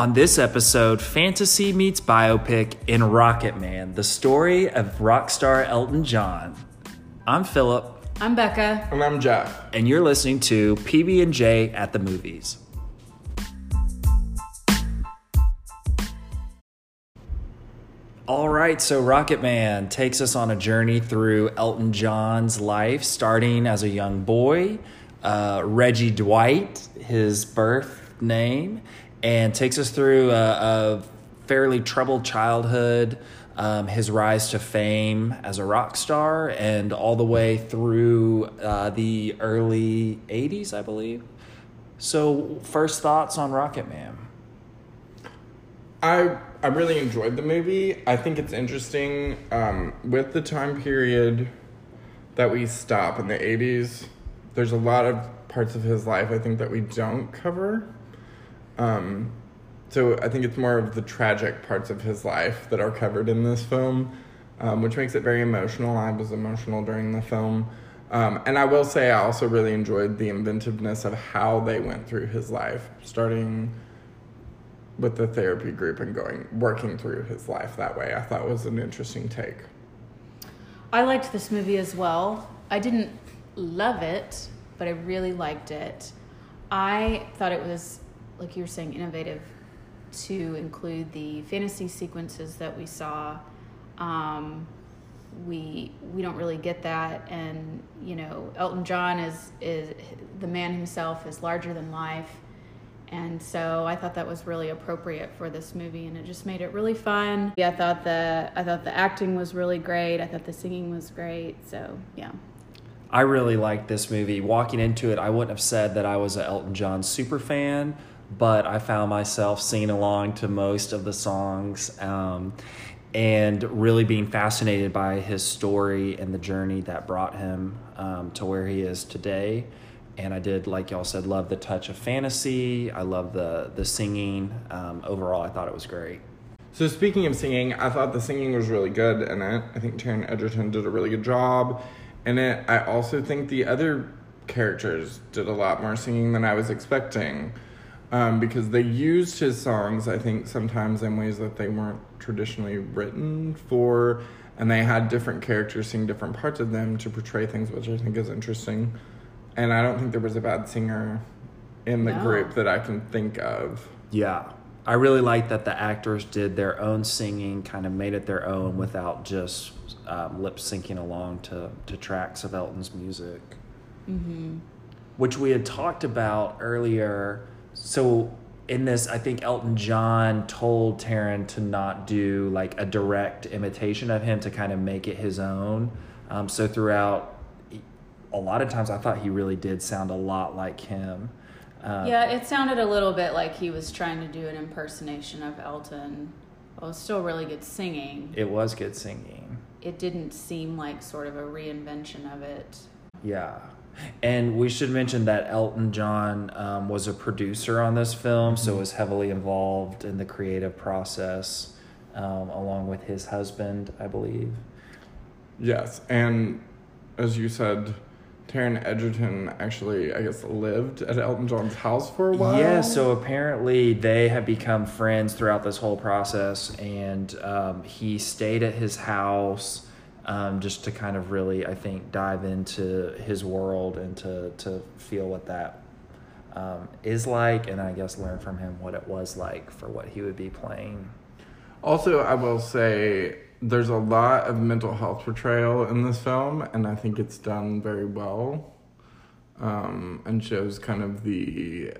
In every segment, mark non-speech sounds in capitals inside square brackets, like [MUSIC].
On this episode, fantasy meets biopic in Rocket Man, the story of rock star Elton John. I'm Philip, I'm Becca. And I'm Jeff. and you're listening to PB and J at the movies. All right, so Rocket Man takes us on a journey through Elton John's life, starting as a young boy, uh, Reggie Dwight, his birth name, and takes us through a, a fairly troubled childhood, um, his rise to fame as a rock star, and all the way through uh, the early 80s, I believe. So, first thoughts on Rocket Man? I I really enjoyed the movie. I think it's interesting um, with the time period that we stop in the 80s. There's a lot of parts of his life I think that we don't cover. Um, so I think it's more of the tragic parts of his life that are covered in this film, um, which makes it very emotional. I was emotional during the film. Um, and I will say, I also really enjoyed the inventiveness of how they went through his life, starting with the therapy group and going working through his life that way. I thought was an interesting take. I liked this movie as well. I didn't love it, but I really liked it. I thought it was, like you were saying, innovative to include the fantasy sequences that we saw. Um, we we don't really get that, and you know, Elton John is is the man himself is larger than life, and so I thought that was really appropriate for this movie, and it just made it really fun. Yeah, I thought the I thought the acting was really great. I thought the singing was great. So yeah. I really liked this movie. Walking into it, I wouldn't have said that I was an Elton John super fan, but I found myself singing along to most of the songs um, and really being fascinated by his story and the journey that brought him um, to where he is today. And I did, like y'all said, love the touch of fantasy. I love the the singing. Um, overall, I thought it was great. So speaking of singing, I thought the singing was really good in it. I think Taron Egerton did a really good job in it. I also think the other characters did a lot more singing than I was expecting. Um, because they used his songs, I think, sometimes in ways that they weren't traditionally written for, and they had different characters sing different parts of them to portray things, which I think is interesting. And I don't think there was a bad singer in the No. group that I can think of. Yeah. I really like that the actors did their own singing, kind of made it their own without just um, lip syncing along to, to tracks of Elton's music. Which we had talked about earlier. So, in this, I think Elton John told Taron to not do like a direct imitation of him to kind of make it his own. Um, so, throughout, a lot of times I thought he really did sound a lot like him. Um, Yeah, it sounded a little bit like he was trying to do an impersonation of Elton. It was still really good singing. It was good singing. It didn't seem like sort of a reinvention of it. Yeah. And we should mention that Elton John um, was a producer on this film, so was heavily involved in the creative process, um, along with his husband, I believe. Yes, and as you said, Taron Egerton actually, I guess, lived at Elton John's house for a while. Yeah, so apparently they have become friends throughout this whole process, and um, he stayed at his house um, just to kind of really, I think, dive into his world and to, to feel what that um, is like, and I guess learn from him what it was like for what he would be playing. Also, I will say there's a lot of mental health portrayal in this film, and I think it's done very well, um, and shows kind of the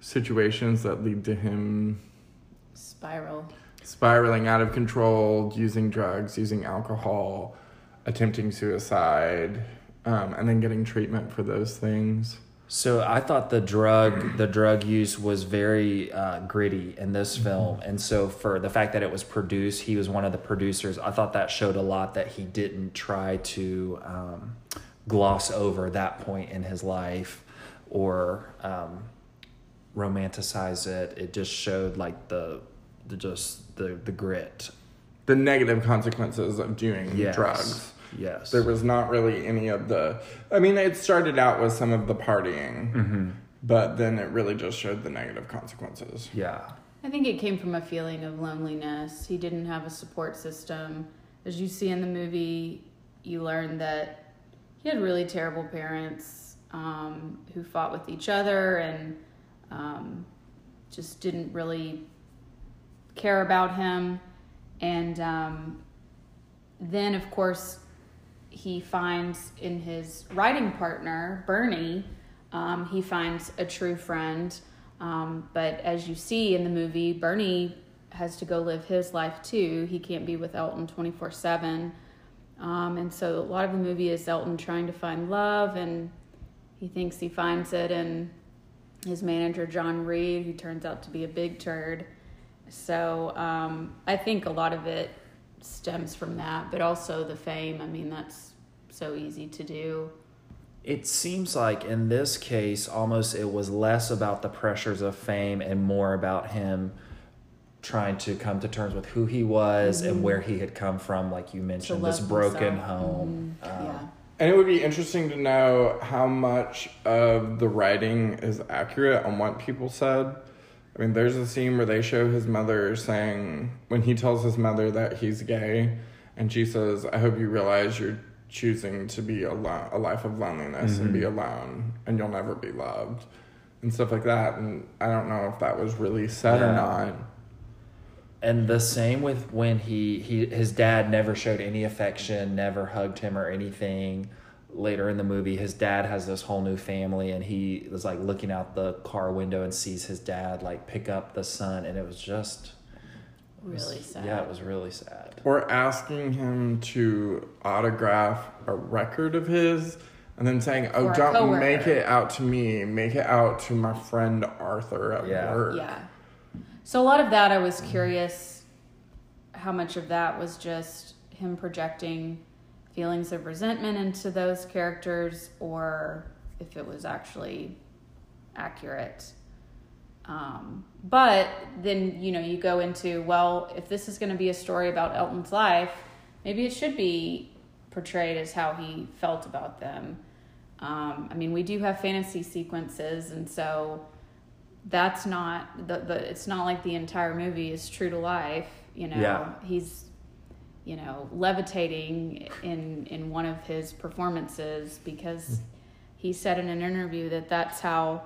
situations that lead to him Spiral. Spiraling out of control, using drugs, using alcohol, attempting suicide, um, and then getting treatment for those things. So I thought the drug the drug use was very uh, gritty in this film, and so for the fact that it was produced, he was one of the producers. I thought that showed a lot that he didn't try to um, gloss over that point in his life or um, romanticize it. It just showed like the the just the the grit. The negative consequences of doing Yes. drugs. Yes. There was not really any of the. I mean, it started out with some of the partying, Mm-hmm. but then it really just showed the negative consequences. Yeah. I think it came from a feeling of loneliness. He didn't have a support system. As you see in the movie, you learn that he had really terrible parents um, who fought with each other and um, just didn't really care about him. And um, then, of course, he finds in his writing partner, Bernie, um, he finds a true friend. Um, but as you see in the movie, Bernie has to go live his life too. He can't be with Elton 24 7. Um, and so a lot of the movie is Elton trying to find love, and he thinks he finds it in his manager, John Reid, who turns out to be a big turd. So um, I think a lot of it stems from that, but also the fame. I mean, that's so easy to do. It seems like in this case, almost it was less about the pressures of fame and more about him trying to come to terms with who he was and where he had come from, like you mentioned, this broken himself. home. Mhm. Um, yeah. And it would be interesting to know how much of the writing is accurate on what people said. I mean, there's a scene where they show his mother saying, when he tells his mother that he's gay, and she says, I hope you realize you're choosing to be alone, a life of loneliness and be mm-hmm. alone, and you'll never be loved, and stuff like that. And I don't know if that was really said or not. And the same with when he, he his dad never showed any affection, never hugged him or anything. Later in the movie, his dad has this whole new family, and he was like looking out the car window and sees his dad like pick up the son, and it was just it was- Really sad. Yeah, it was really sad. Or asking him to autograph a record of his and then saying, Oh, Or don't make it out to me, make it out to my friend Arthur at Yeah. work. Yeah. So a lot of that, I was curious how much of that was just him projecting feelings of resentment into those characters or if it was actually accurate. Um, but then, you know, you go into, well, if this is going to be a story about Elton's life, maybe it should be portrayed as how he felt about them. Um, I mean, we do have fantasy sequences, and so that's not the, the it's not like the entire movie is true to life you know Yeah. he's you know levitating in in one of his performances because he said in an interview that that's how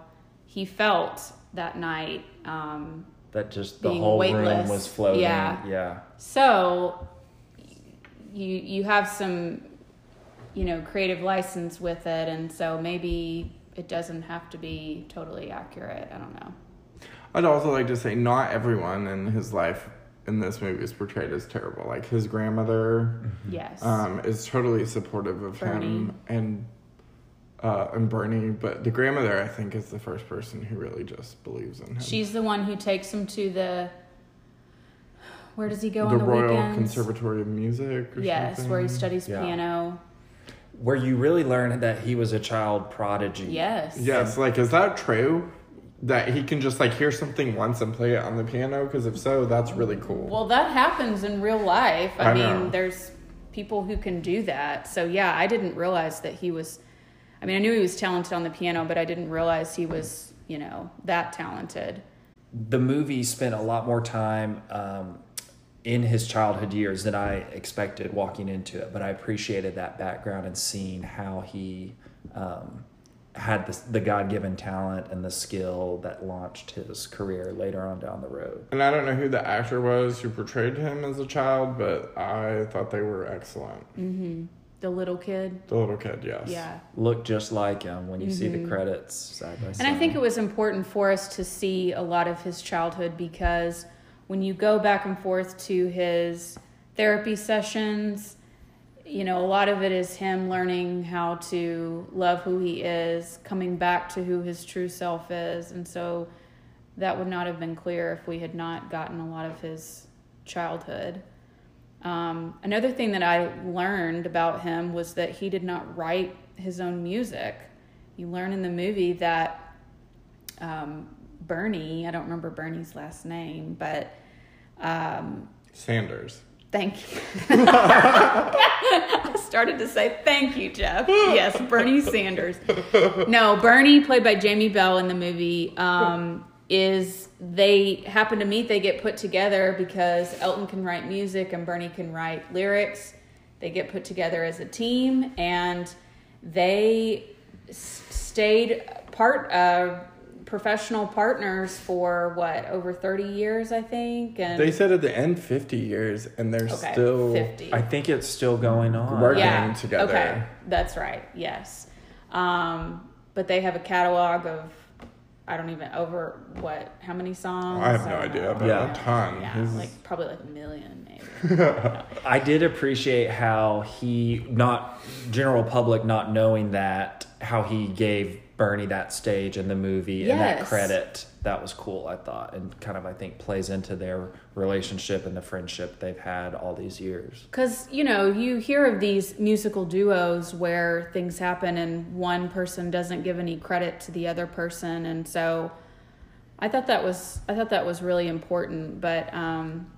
he felt that night um, That just the Being whole room weightless. was floating. Yeah. yeah. so you you have some you know creative license with it and so maybe it doesn't have to be totally accurate i don't know I'd also like to say, not everyone in his life in this movie is portrayed as terrible. Like his grandmother yes um, is totally supportive of him and uh, and Bernie, but the grandmother I think is the first person who really just believes in him. She's the one who takes him to the. Where does he go the on the Royal weekends? Conservatory of Music. Or Yes, something. where he studies Yeah. piano. Where you really learn that he was a child prodigy. Yes. Yes, like is that true? That he can just like hear something once and play it on the piano? Because if so, that's really cool. Well, that happens in real life. I, I mean, know. there's people who can do that. So yeah, I didn't realize that he was. I mean, I knew he was talented on the piano, but I didn't realize he was, you know, that talented. the movie spent a lot more time um, in his childhood years than I expected walking into it, but I appreciated that background and seeing how he um, had this, the God given talent and the skill that launched his career later on down the road. and I don't know who the actor was who portrayed him as a child, but I thought they were excellent. Mm-hmm. The little kid. The little kid, yes. Yeah. Looked just like him when you see the credits side by side. And I think it was important for us to see a lot of his childhood because when you go back and forth to his therapy sessions, you know, a lot of it is him learning how to love who he is, coming back to who his true self is. And so that would not have been clear if we had not gotten a lot of his childhood. Um, another thing that I learned about him was that he did not write his own music. You learn in the movie that um, Bernie, I don't remember Bernie's last name, but um, Sanders. Thank you. [LAUGHS] I started to say thank you, Jeff. Yes, Bernie Sanders. No, Bernie, played by Jamie Bell in the movie, um, is they happen to meet, they get put together because Elton can write music and Bernie can write lyrics. They get put together as a team and they stayed part uh, professional partners for what over 30 years I think and They said at the end 50 years, and they're okay, still 50 I think it's still going on. Working yeah together. okay that's right yes um, but they have a catalog of I don't even over what how many songs I have no don't idea, but Yeah. a ton. yeah He's- like probably like a million maybe [LAUGHS] I did appreciate how he, not general public, not knowing that, how he gave Bernie that stage in the movie and that credit. That was cool, I thought, and kind of, I think, plays into their relationship and the friendship they've had all these years. Because, you know, you hear of these musical duos where things happen and one person doesn't give any credit to the other person. And so I thought that was, I thought that was really important. But, um,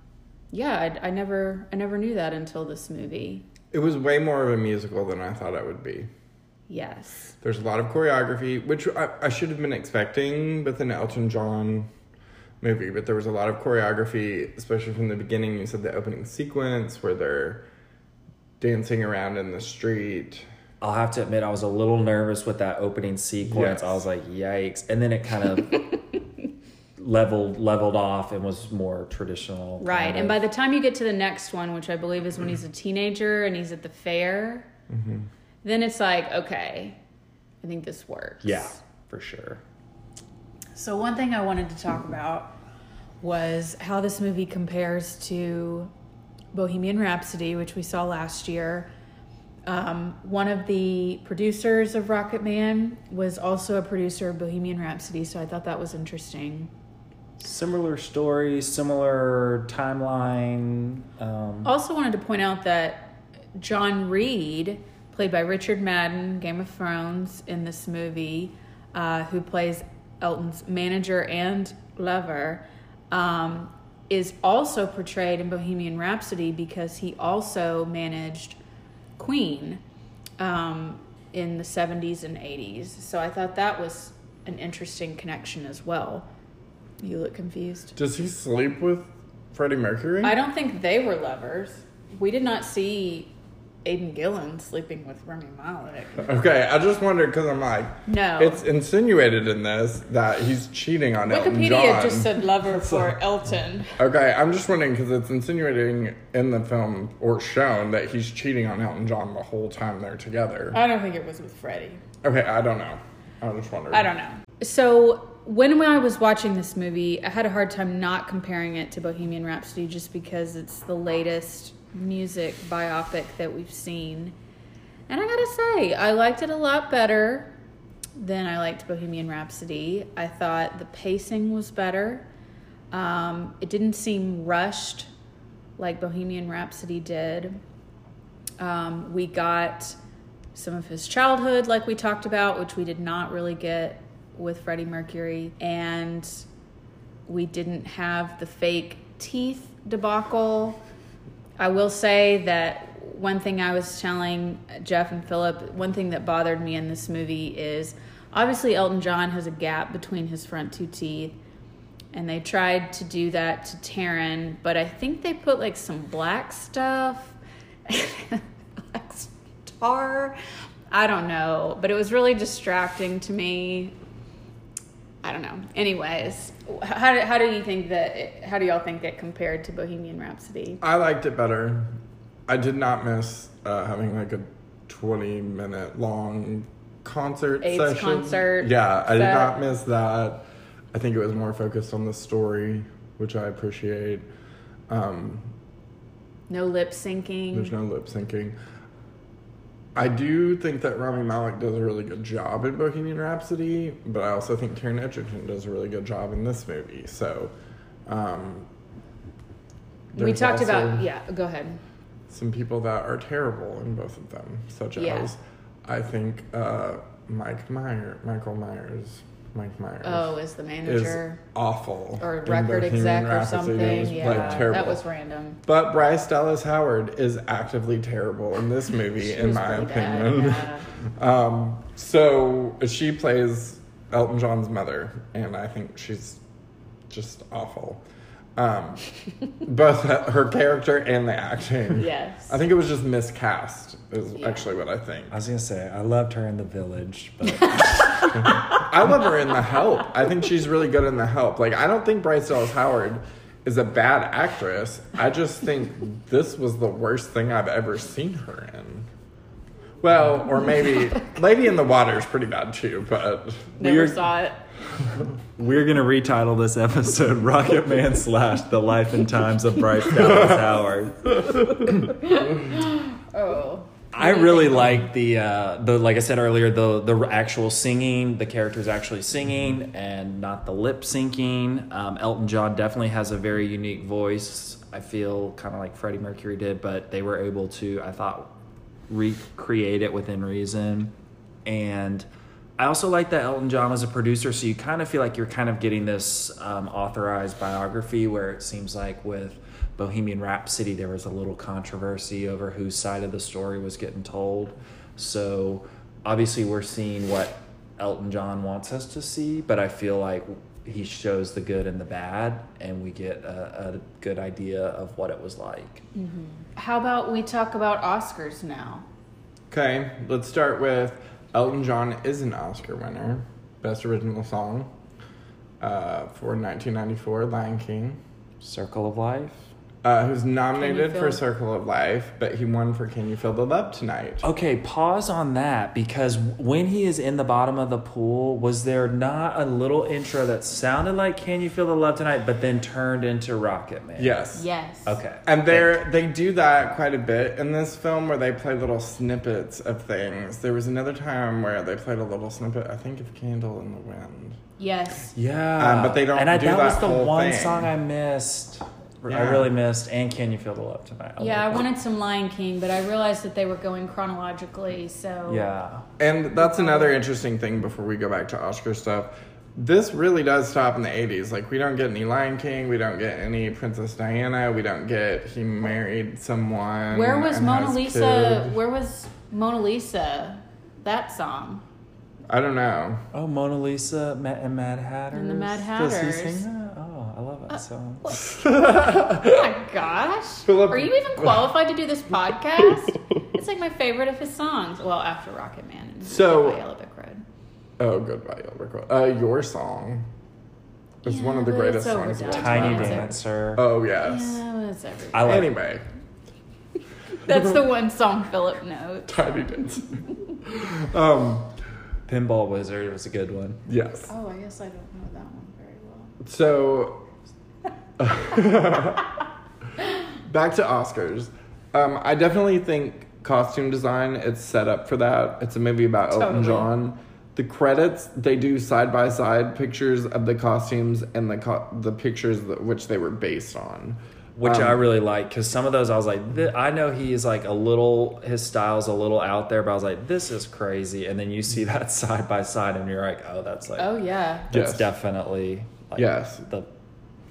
yeah, I, I never, I never knew that until this movie. It was way more of a musical than I thought it would be. Yes. There's a lot of choreography, which I, I should have been expecting with an Elton John movie, but there was a lot of choreography, especially from the beginning. You said the opening sequence where they're dancing around in the street. I'll have to admit, I was a little nervous with that opening sequence. Yes. I was like, "Yikes!" And then it kind of [LAUGHS] leveled leveled off and was more traditional. Right. kind And of. by the time you get to the next one, which I believe is when he's a teenager and he's at the fair, mm-hmm. Then it's like, okay, I think this works. yeah, for sure. So, one thing I wanted to talk about was how this movie compares to Bohemian Rhapsody, which we saw last year. Um, one of the producers of Rocket Man was also a producer of Bohemian Rhapsody, so I thought that was interesting. Similar story, similar timeline. Um, Also, wanted to point out that John Reid, played by Richard Madden, Game of Thrones, in this movie, uh, who plays Elton's manager and lover, um, is also portrayed in Bohemian Rhapsody because he also managed Queen um, in the 70s and 80s. So I thought that was an interesting connection as well. You look confused. Does he sleep with Freddie Mercury? I don't think they were lovers. We did not see Aidan Gillen sleeping with Rami Malek. Okay, I just wondered because I'm like, No. it's insinuated in this that he's cheating on Elton John. Wikipedia John. just said lover [LAUGHS] for Elton. Okay, I'm just wondering because it's insinuating in the film or shown that he's cheating on Elton John the whole time they're together. I don't think it was with Freddie. Okay, I don't know. I was just wondering. I don't know. So when I was watching this movie, I had a hard time not comparing it to Bohemian Rhapsody just because it's the latest music biopic that we've seen. And I gotta say, I liked it a lot better than I liked Bohemian Rhapsody. I thought the pacing was better. Um, it didn't seem rushed like Bohemian Rhapsody did. Um, we got some of his childhood, like we talked about, which we did not really get with Freddie Mercury. And we didn't have the fake teeth debacle. I will say that one thing I was telling Jeff and Philip, one thing that bothered me in this movie is obviously Elton John has a gap between his front two teeth. And they tried to do that to Taron, but I think they put like some black stuff, [LAUGHS] black tar. I don't know, but it was really distracting to me. I don't know. Anyways, how do, how do you think that? It, how do y'all think it compared to Bohemian Rhapsody? I liked it better. I did not miss uh, having like a 20 minute long concert AIDS session. concert Yeah, I did not miss that. I think it was more focused on the story, which I appreciate. Um, No lip syncing. There's no lip syncing. I do think that Rami Malek does a really good job in Bohemian Rhapsody, but I also think Taron Egerton does a really good job in this movie. So, um, we talked about yeah. Go ahead. some people that are terrible in both of them, such Yeah. as I think uh, Mike Meyer, Michael Myers, Mike Myers. Oh, is the is manager awful or record exec or something? was, like, terrible. that was random. But Bryce Dallas Howard is actively terrible in this movie, in my really bad, opinion. yeah. [LAUGHS] Um, so she plays Elton John's mother, and I think she's just awful. Um, [LAUGHS] both her character and the acting. Yes. I think it was just miscast. Is Yeah. actually what I think. I was gonna say I loved her in the village, but [LAUGHS] I love her in The Help. I think she's really good in The Help. Like I don't think Bryce Dallas Howard is a bad actress. I just think this was the worst thing I've ever seen her in. Well, or maybe [LAUGHS] Lady in the Water is pretty bad too, but Never Weird. saw it. we're gonna retitle this episode "Rocket Man slash The Life and Times of Bryce Dallas [LAUGHS] Howard." Oh. I really like the uh, the like I said earlier the the actual singing the characters actually singing and not the lip syncing. Um, Elton John definitely has a very unique voice. I feel kind of like Freddie Mercury did, but they were able to I thought recreate it within reason. And I also like that Elton John was a producer, so you kind of feel like you're kind of getting this um, authorized biography where it seems like with Bohemian Rhapsody there was a little controversy over whose side of the story was getting told. So obviously we're seeing what Elton John wants us to see, but I feel like he shows the good and the bad, and we get a, a good idea of what it was like. How about we talk about Oscars now? Okay, let's start with Elton John is an Oscar winner, Best Original Song uh, for 1994, Lion King. Circle of Life. Uh, who's nominated for Circle of Life, but he won for Can You Feel the Love Tonight? Okay, pause on that because when he is in the bottom of the pool, was there not a little intro that sounded like "Can You Feel the Love Tonight," but then turned into Rocket Man? Yes. Yes. Okay. And they they do that quite a bit in this film where they play little snippets of things. There was another time where they played a little snippet, I think, of Candle in the Wind. Yes. Yeah, Um, but they don't And I, do that, was that the one thing. song I missed. I really missed. And "Can You Feel the Love Tonight?" Yeah, I love wanted some Lion King, but I realized that they were going chronologically, so. Yeah. And that's another interesting thing before we go back to Oscar stuff. This really does stop in the 80s. Like, we don't get any Lion King, we don't get any Princess Diana, we don't get he married someone. Where was Mona Lisa? kids. Where was Mona Lisa? That song. I don't know. Oh, Mona Lisa Ma- and Mad Hatter. And the Mad Does he Hatters. sing? Oh, I love that song. My gosh! Philip- Are you even [LAUGHS] qualified to do this podcast? [LAUGHS] it's like my favorite of his songs. Well, after Rocket Man and So- Goodbye Yellow Brick Road. Oh, goodbye, Yellow Brick Road. Uh, your song is one of the greatest it's songs of. Tiny Dancer. Oh, yes. Yeah, it's everywhere. I like Anyway, [LAUGHS] That's the one song Philip knows. Tiny Dancer. um, Pinball Wizard was a good one. yes. Oh, I guess I don't know that one very well. So, [LAUGHS] back to Oscars. Um, I definitely think costume design it's set up for that. It's a movie about Elton Totally. John. The credits they do side by side pictures of the costumes and the co- the pictures that, which they were based on. which Um, I really like because some of those I was like, th- I know he is like a little, his style's a little out there, but I was like, this is crazy. And then you see that side by side, and you're like, oh, that's like, Oh yeah. that's Yes. definitely like Yes. the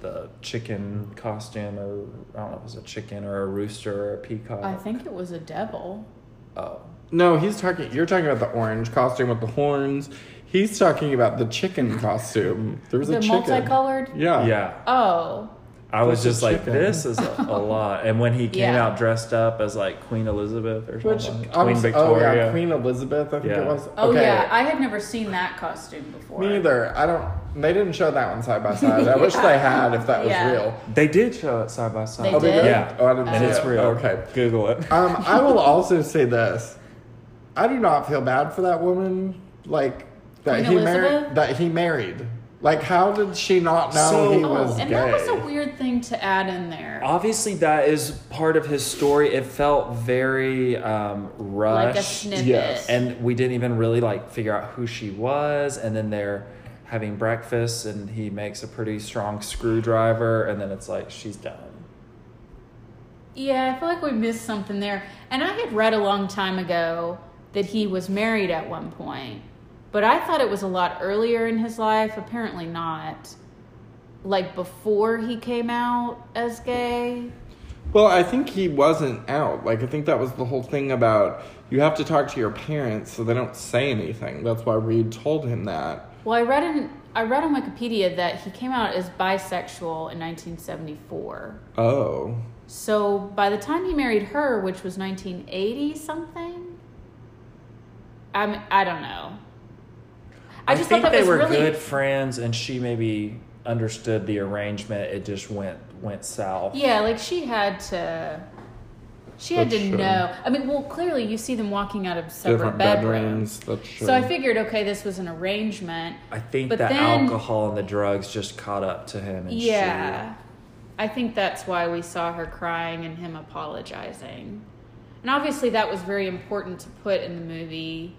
the chicken costume, or I don't know if it was a chicken or a rooster or a peacock. I think it was a devil. Oh, No, he's talking. You're talking about the orange costume with the horns. He's talking about the chicken costume. There was The a chicken. multicolored. Yeah. yeah. Oh. I was just like, this is a, a [LAUGHS] lot. And when he came Yeah. out dressed up as like Queen Elizabeth or Which something, I'm Queen s- Victoria. Oh yeah, Queen Elizabeth. I think Yeah. it was. Oh okay. yeah, I had never seen that costume before. Me neither. I don't. They didn't show that one side by side. I [LAUGHS] wish they had if that was real. They did show it side by side. They Oh, did? did. Yeah. Oh, I didn't and see it's it. real. Okay. Google it. Um, I will [LAUGHS] also say this. I do not feel bad for that woman. Like that Queen he married. That he married. Like, how did she not know So- he Oh, was and gay? that was a weird thing to add in there. Obviously, that is part of his story. It felt very um, rushed. Like a snippet. Yes. and we didn't even really like figure out who she was and then they're having breakfast and he makes a pretty strong screwdriver and then it's like she's done Yeah, I feel like we missed something there. And I had read a long time ago that he was married at one point, but I thought it was a lot earlier in his life. Apparently not. Like before he came out as gay. Well, I think he wasn't out. Like, I think that was the whole thing about you have to talk to your parents so they don't say anything. That's why Reid told him that. Well, I read in I read on Wikipedia that he came out as bisexual in 1974. Oh. So by the time he married her, which was 1980 something, I'm I don't know. I I, just think thought that they was were really good friends, and she maybe understood the arrangement. It just went went south. yeah, like she had to. She had That's to true. know. I mean, well, clearly you see them walking out of separate Different bedrooms. bedrooms. That's true. So I figured, okay, this was an arrangement. I think But the then- alcohol and the drugs just caught up to him. And Yeah. I think that's why we saw her crying and him apologizing. And obviously that was very important to put in the movie.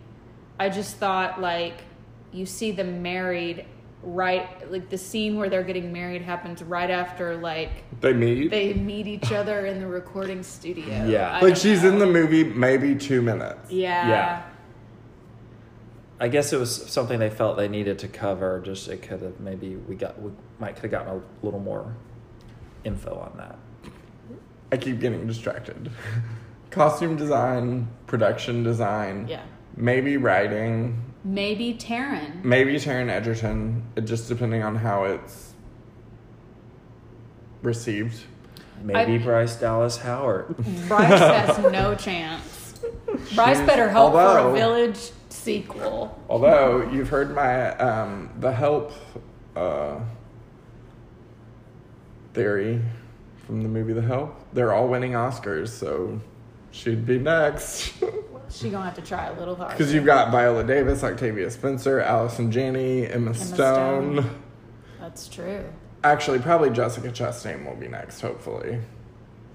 I just thought like you see them married right like the scene where they're getting married happens right after like they meet. they meet each other in the recording studio. Yeah. I like she's know. in the movie maybe two minutes. Yeah. Yeah. I guess it was something they felt they needed to cover. Just it could have maybe we got we might could have gotten a little more info on that. I keep getting distracted. [LAUGHS] Costume design, production design, Yeah. maybe writing, Maybe Taron. maybe Taron Egerton, it just depending on how it's received. Maybe I- Bryce Dallas Howard. [LAUGHS] Bryce has no chance. Bryce She's- better hope for a village sequel. Although you've heard my um, the help uh, theory from the movie The Help, they're all winning Oscars, so she'd be next. [LAUGHS] She gonna have to try a little harder. Because you've got Viola Davis, Octavia Spencer, Allison Janney, Emma, Stone. Stone. That's true. Actually, probably Jessica Chastain will be next, hopefully.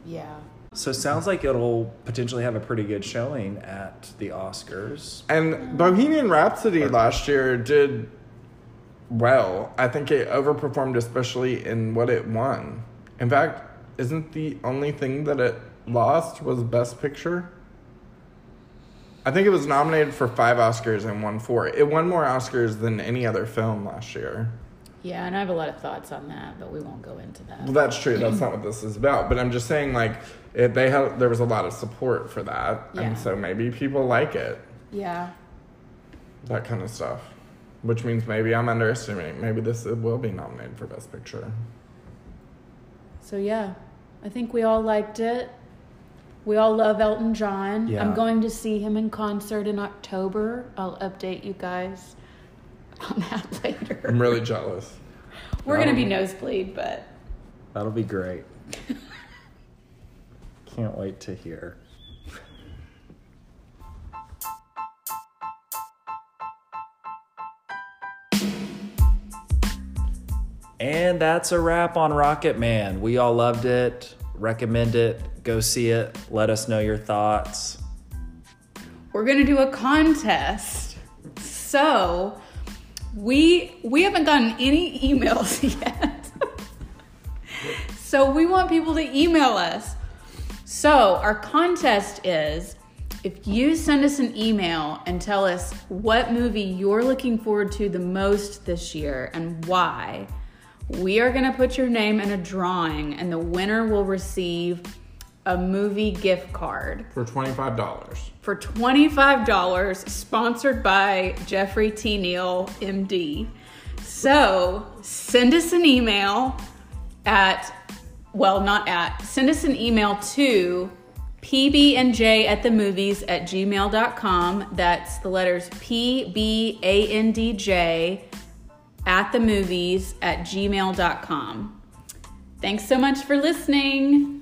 Yeah. So it sounds like it'll potentially have a pretty good showing at the Oscars. And Bohemian Rhapsody last year did well. I think it overperformed, especially in what it won. In fact, isn't the only thing that it lost was Best Picture? I think it was nominated for five Oscars and won four. It won more Oscars than any other film last year. Yeah, and I have a lot of thoughts on that, but we won't go into that. Well, that. that's true. That's not what this is about. But I'm just saying, like, it, they had there was a lot of support for that, Yeah. and so maybe people like it. Yeah. that kind of stuff. Which means maybe I'm underestimating. Maybe this will be nominated for Best Picture. So yeah, I think we all liked it. We all love Elton John. Yeah. I'm going to see him in concert in October. I'll update you guys on that [LAUGHS] later. I'm really jealous. We're gonna be Um, nosebleed, but That'll be great. [LAUGHS] Can't wait to hear. And that's a wrap on Rocket Man. We all loved it. Recommend it. Go see it. Let us know your thoughts. we're gonna do a contest. So we we haven't gotten any [LAUGHS] emails yet. so we want people to email us. So our contest is if you send us an email and tell us what movie you're looking forward to the most this year and why, we are going to put your name in a drawing and the winner will receive a movie gift card For $25. for $25 sponsored by Jeffrey T. Neal, MD. So send us an email at, well, not at, send us an email to pbandj at the movies at gmail.com. That's the letters P B A N D J at the movies at gmail.com. Thanks so much for listening.